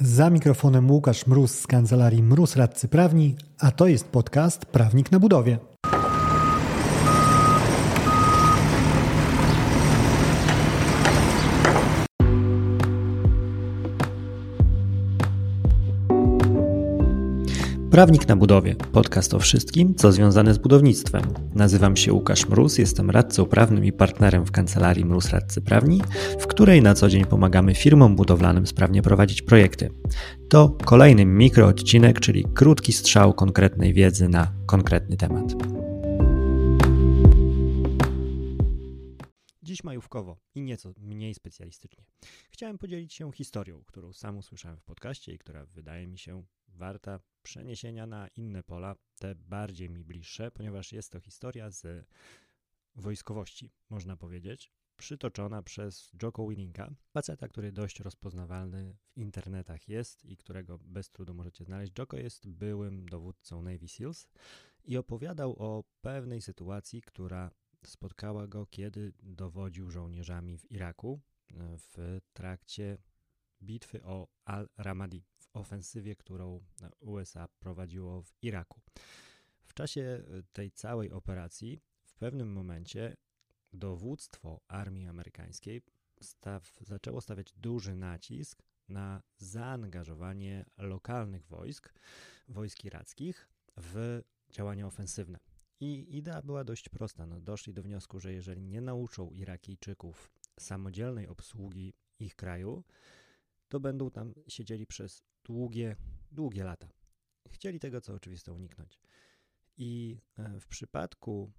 Za mikrofonem Łukasz Mróz z kancelarii Mróz Radcy Prawni, a to jest podcast Prawnik na Budowie. Prawnik na budowie. Podcast o wszystkim, co związane z budownictwem. Nazywam się Łukasz Mróz, jestem radcą prawnym i partnerem w kancelarii Mróz Radcy Prawni, w której na co dzień pomagamy firmom budowlanym sprawnie prowadzić projekty. To kolejny mikroodcinek, czyli krótki strzał konkretnej wiedzy na konkretny temat. Dziś majówkowo i nieco mniej specjalistycznie. Chciałem podzielić się historią, którą sam usłyszałem w podcaście i która wydaje mi się warta przeniesienia na inne pola, te bardziej mi bliższe, ponieważ jest to historia z wojskowości, można powiedzieć, przytoczona przez Joko Winninga, faceta, który dość rozpoznawalny w internetach jest i którego bez trudu możecie znaleźć. Joko jest byłym dowódcą Navy SEALs i opowiadał o pewnej sytuacji, która spotkała go, kiedy dowodził żołnierzami w Iraku w trakcie bitwy o Al-Ramadi ofensywie, którą USA prowadziło w Iraku. W czasie e, tej całej operacji w pewnym momencie dowództwo armii amerykańskiej staw, zaczęło stawiać duży nacisk na zaangażowanie lokalnych wojsk, wojsk irackich w działania ofensywne. I idea była dość prosta. No, doszli do wniosku, że jeżeli nie nauczą Irakijczyków samodzielnej obsługi ich kraju, to będą tam siedzieli przez długie, długie lata. Chcieli tego, co oczywiste, uniknąć. I e, w przypadku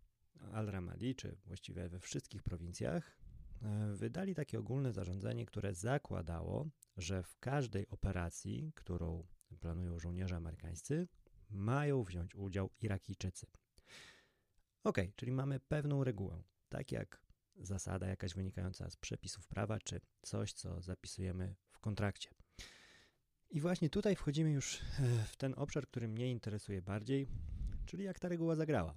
Al-Ramadi, czy właściwie we wszystkich prowincjach, e, wydali takie ogólne zarządzenie, które zakładało, że w każdej operacji, którą planują żołnierze amerykańscy, mają wziąć udział Irakijczycy. Ok, czyli mamy pewną regułę, tak jak zasada jakaś wynikająca z przepisów prawa, czy coś, co zapisujemy w kontrakcie. I właśnie tutaj wchodzimy już e, w ten obszar, który mnie interesuje bardziej, czyli jak ta reguła zagrała.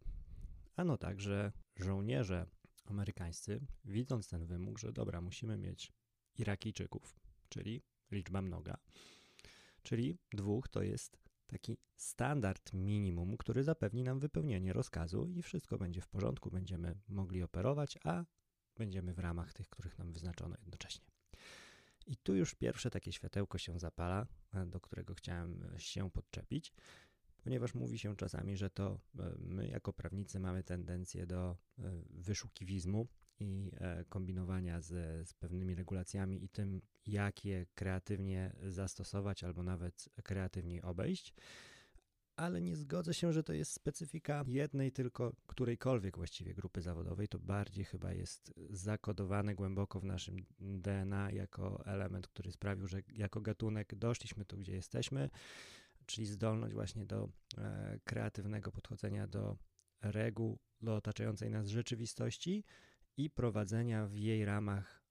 Ano tak, że żołnierze amerykańscy, widząc ten wymóg, że dobra, musimy mieć Irakijczyków, czyli liczba mnoga, czyli dwóch to jest taki standard minimum, który zapewni nam wypełnienie rozkazu i wszystko będzie w porządku, będziemy mogli operować, a będziemy w ramach tych, których nam wyznaczono jednocześnie. I tu już pierwsze takie światełko się zapala, e, do którego chciałem e, się podczepić, ponieważ mówi się czasami, że to e, my jako prawnicy mamy tendencję do wyszukiwizmu i kombinowania z, z pewnymi regulacjami i tym, jak je kreatywnie zastosować albo nawet kreatywnie obejść ale nie zgodzę się, że to jest specyfika jednej tylko, którejkolwiek właściwie grupy zawodowej. To bardziej chyba jest zakodowane głęboko w naszym DNA jako element, który sprawił, że jako gatunek doszliśmy tu, gdzie jesteśmy, czyli zdolność właśnie do e, kreatywnego podchodzenia do reguł, do otaczającej nas rzeczywistości i prowadzenia w jej ramach,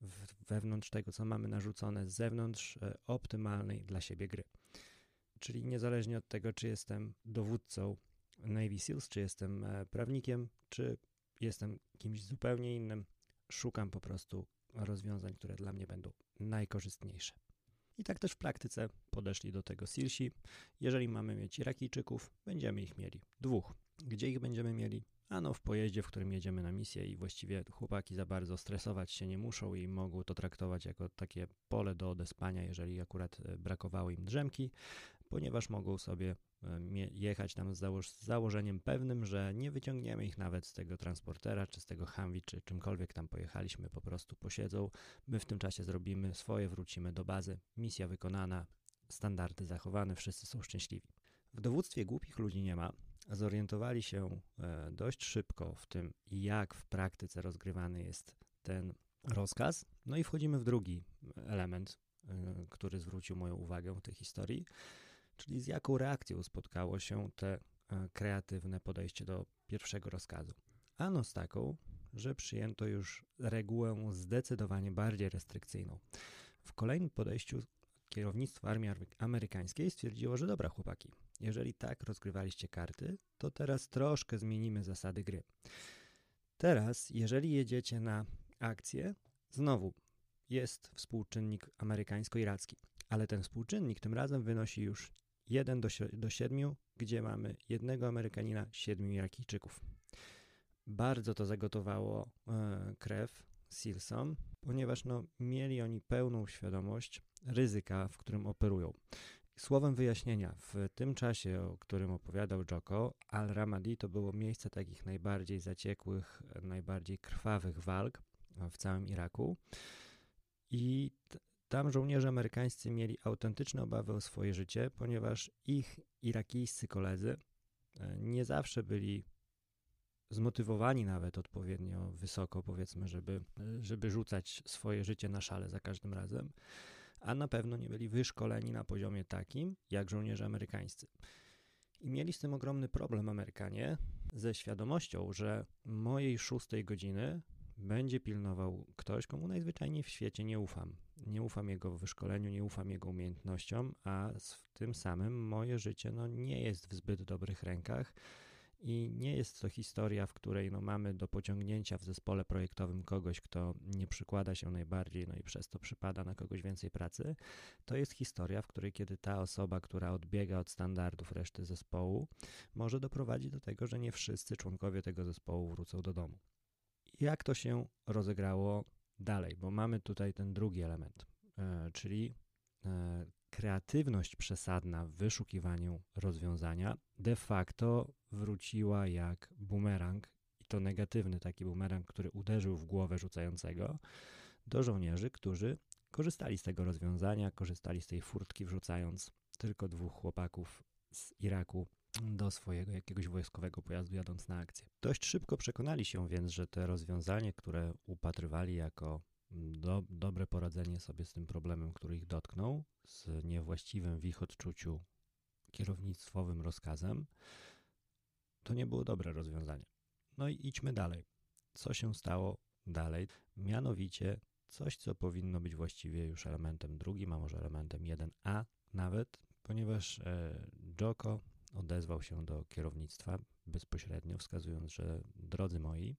wewnątrz tego, co mamy narzucone z zewnątrz, e, optymalnej dla siebie gry. Czyli niezależnie od tego, czy jestem dowódcą Navy SEALs, czy jestem e, prawnikiem, czy jestem kimś zupełnie innym, szukam po prostu rozwiązań, które dla mnie będą najkorzystniejsze. I tak też w praktyce podeszli do tego SEALsi. Jeżeli mamy mieć Irakijczyków, będziemy ich mieli dwóch. Gdzie ich będziemy mieli? Ano w pojeździe, w którym jedziemy na misję i właściwie chłopaki za bardzo stresować się nie muszą i mogą to traktować jako takie pole do odespania, jeżeli akurat e, brakowało im drzemki, ponieważ mogą sobie e, jechać tam z, zało z założeniem pewnym, że nie wyciągniemy ich nawet z tego transportera, czy z tego Humvee, czy czymkolwiek tam pojechaliśmy, po prostu posiedzą. My w tym czasie zrobimy swoje, wrócimy do bazy, misja wykonana, standardy zachowane, wszyscy są szczęśliwi. W dowództwie głupich ludzi nie ma. Zorientowali się e, dość szybko w tym, jak w praktyce rozgrywany jest ten rozkaz. No i wchodzimy w drugi element, e, który zwrócił moją uwagę w tej historii czyli z jaką reakcją spotkało się te e, kreatywne podejście do pierwszego rozkazu. Ano z taką, że przyjęto już regułę zdecydowanie bardziej restrykcyjną. W kolejnym podejściu kierownictwo armii amerykańskiej stwierdziło, że dobra chłopaki, jeżeli tak rozgrywaliście karty, to teraz troszkę zmienimy zasady gry. Teraz, jeżeli jedziecie na akcję, znowu jest współczynnik amerykańsko-iracki ale ten współczynnik tym razem wynosi już 1 do, do 7, gdzie mamy jednego Amerykanina, 7 Irakijczyków. Bardzo to zagotowało e, krew Silsom, ponieważ no, mieli oni pełną świadomość ryzyka, w którym operują. Słowem wyjaśnienia, w tym czasie, o którym opowiadał Joko, Al-Ramadi to było miejsce takich najbardziej zaciekłych, najbardziej krwawych walk w całym Iraku. I tam żołnierze amerykańscy mieli autentyczne obawy o swoje życie, ponieważ ich irakijscy koledzy e, nie zawsze byli zmotywowani nawet odpowiednio wysoko, powiedzmy, żeby, żeby rzucać swoje życie na szale za każdym razem, a na pewno nie byli wyszkoleni na poziomie takim jak żołnierze amerykańscy. I mieli z tym ogromny problem Amerykanie ze świadomością, że mojej szóstej godziny będzie pilnował ktoś, komu najzwyczajniej w świecie nie ufam. Nie ufam jego wyszkoleniu, nie ufam jego umiejętnościom, a w tym samym moje życie no, nie jest w zbyt dobrych rękach i nie jest to historia, w której no, mamy do pociągnięcia w zespole projektowym kogoś, kto nie przykłada się najbardziej, no i przez to przypada na kogoś więcej pracy. To jest historia, w której kiedy ta osoba, która odbiega od standardów reszty zespołu, może doprowadzić do tego, że nie wszyscy członkowie tego zespołu wrócą do domu. Jak to się rozegrało dalej? Bo mamy tutaj ten drugi element, e, czyli e, kreatywność przesadna w wyszukiwaniu rozwiązania de facto wróciła jak bumerang, i to negatywny taki bumerang, który uderzył w głowę rzucającego, do żołnierzy, którzy korzystali z tego rozwiązania, korzystali z tej furtki, wrzucając tylko dwóch chłopaków z Iraku do swojego jakiegoś wojskowego pojazdu jadąc na akcję. Dość szybko przekonali się więc, że te rozwiązanie, które upatrywali jako do, dobre poradzenie sobie z tym problemem, który ich dotknął, z niewłaściwym w ich odczuciu kierownictwowym rozkazem, to nie było dobre rozwiązanie. No i idźmy dalej. Co się stało dalej? Mianowicie coś, co powinno być właściwie już elementem drugim, a może elementem 1A nawet, ponieważ e, Joko odezwał się do kierownictwa bezpośrednio, wskazując, że drodzy moi,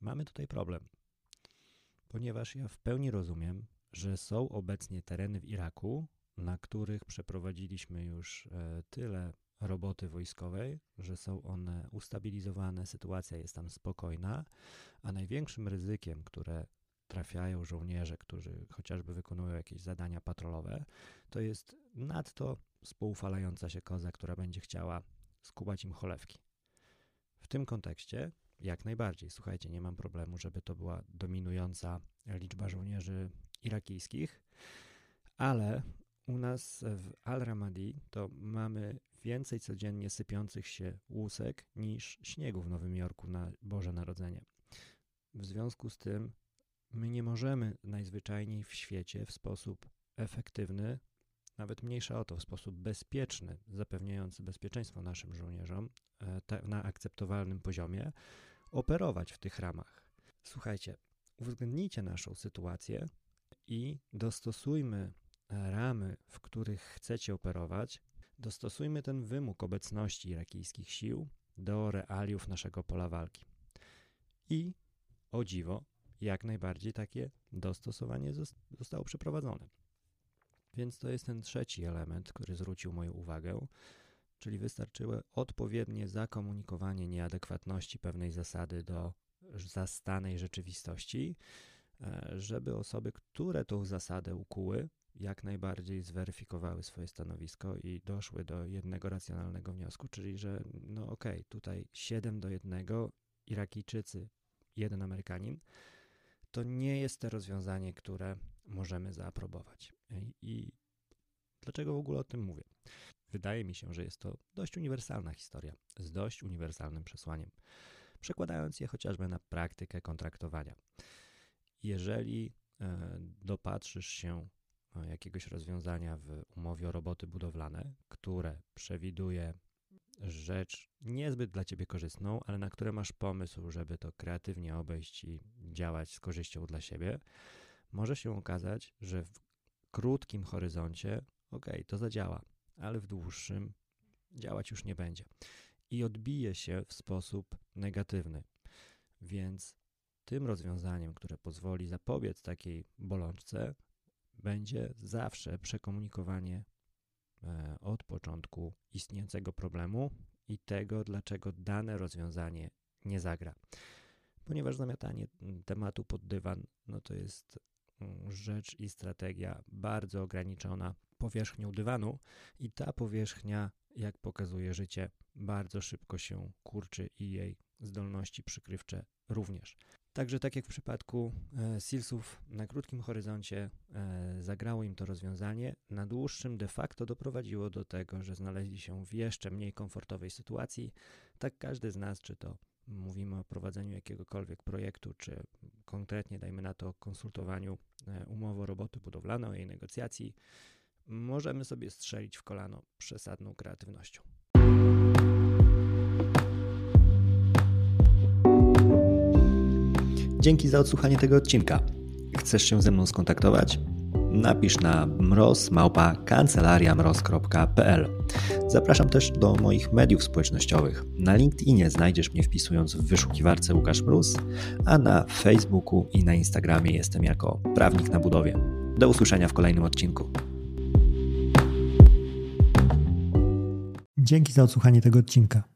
mamy tutaj problem ponieważ ja w pełni rozumiem, że są obecnie tereny w Iraku, na których przeprowadziliśmy już e, tyle roboty wojskowej, że są one ustabilizowane, sytuacja jest tam spokojna, a największym ryzykiem, które trafiają żołnierze, którzy chociażby wykonują jakieś zadania patrolowe, to jest nadto spoufalająca się koza, która będzie chciała skubać im cholewki. W tym kontekście jak najbardziej. Słuchajcie, nie mam problemu, żeby to była dominująca liczba żołnierzy irakijskich, ale u nas w Al-Ramadi to mamy więcej codziennie sypiących się łusek niż śniegu w Nowym Jorku na Boże Narodzenie. W związku z tym my nie możemy najzwyczajniej w świecie w sposób efektywny, nawet mniejsza o to, w sposób bezpieczny, zapewniający bezpieczeństwo naszym żołnierzom e, na akceptowalnym poziomie, operować w tych ramach. Słuchajcie, uwzględnijcie naszą sytuację i dostosujmy e, ramy, w których chcecie operować, dostosujmy ten wymóg obecności irakijskich sił do realiów naszego pola walki. I o dziwo, jak najbardziej takie dostosowanie zostało przeprowadzone. Więc to jest ten trzeci element, który zwrócił moją uwagę czyli wystarczyło odpowiednie zakomunikowanie nieadekwatności pewnej zasady do zastanej rzeczywistości, e, żeby osoby, które tą zasadę ukuły, jak najbardziej zweryfikowały swoje stanowisko i doszły do jednego racjonalnego wniosku, czyli że no okej, okay, tutaj 7 do 1 Irakijczycy, jeden Amerykanin, to nie jest to rozwiązanie, które możemy zaaprobować. I dlaczego w ogóle o tym mówię? Wydaje mi się, że jest to dość uniwersalna historia z dość uniwersalnym przesłaniem, przekładając je chociażby na praktykę kontraktowania. Jeżeli e, dopatrzysz się e, jakiegoś rozwiązania w umowie o roboty budowlane, które przewiduje rzecz niezbyt dla ciebie korzystną, ale na które masz pomysł, żeby to kreatywnie obejść i działać z korzyścią dla siebie, może się okazać, że w krótkim horyzoncie, ok, to zadziała, ale w dłuższym działać już nie będzie i odbije się w sposób negatywny. Więc tym rozwiązaniem, które pozwoli zapobiec takiej bolączce, będzie zawsze przekomunikowanie e, od początku istniejącego problemu i tego, dlaczego dane rozwiązanie nie zagra. Ponieważ zamiatanie tematu pod dywan, no to jest rzecz i strategia bardzo ograniczona powierzchnią dywanu i ta powierzchnia, jak pokazuje życie, bardzo szybko się kurczy i jej zdolności przykrywcze również. Także tak jak w przypadku e, Silsów na krótkim horyzoncie e, zagrało im to rozwiązanie, na dłuższym de facto doprowadziło do tego, że znaleźli się w jeszcze mniej komfortowej sytuacji. Tak każdy z nas, czy to mówimy o prowadzeniu jakiegokolwiek projektu, czy konkretnie dajmy na to konsultowaniu e, umowy o roboty budowlane, o jej negocjacji, możemy sobie strzelić w kolano przesadną kreatywnością. Dzięki za odsłuchanie tego odcinka. Chcesz się ze mną skontaktować? Napisz na mroz.kancelariamroz.pl Zapraszam też do moich mediów społecznościowych. Na LinkedInie znajdziesz mnie wpisując w wyszukiwarce Łukasz Mróz, a na Facebooku i na Instagramie jestem jako prawnik na budowie. Do usłyszenia w kolejnym odcinku. Dzięki za odsłuchanie tego odcinka.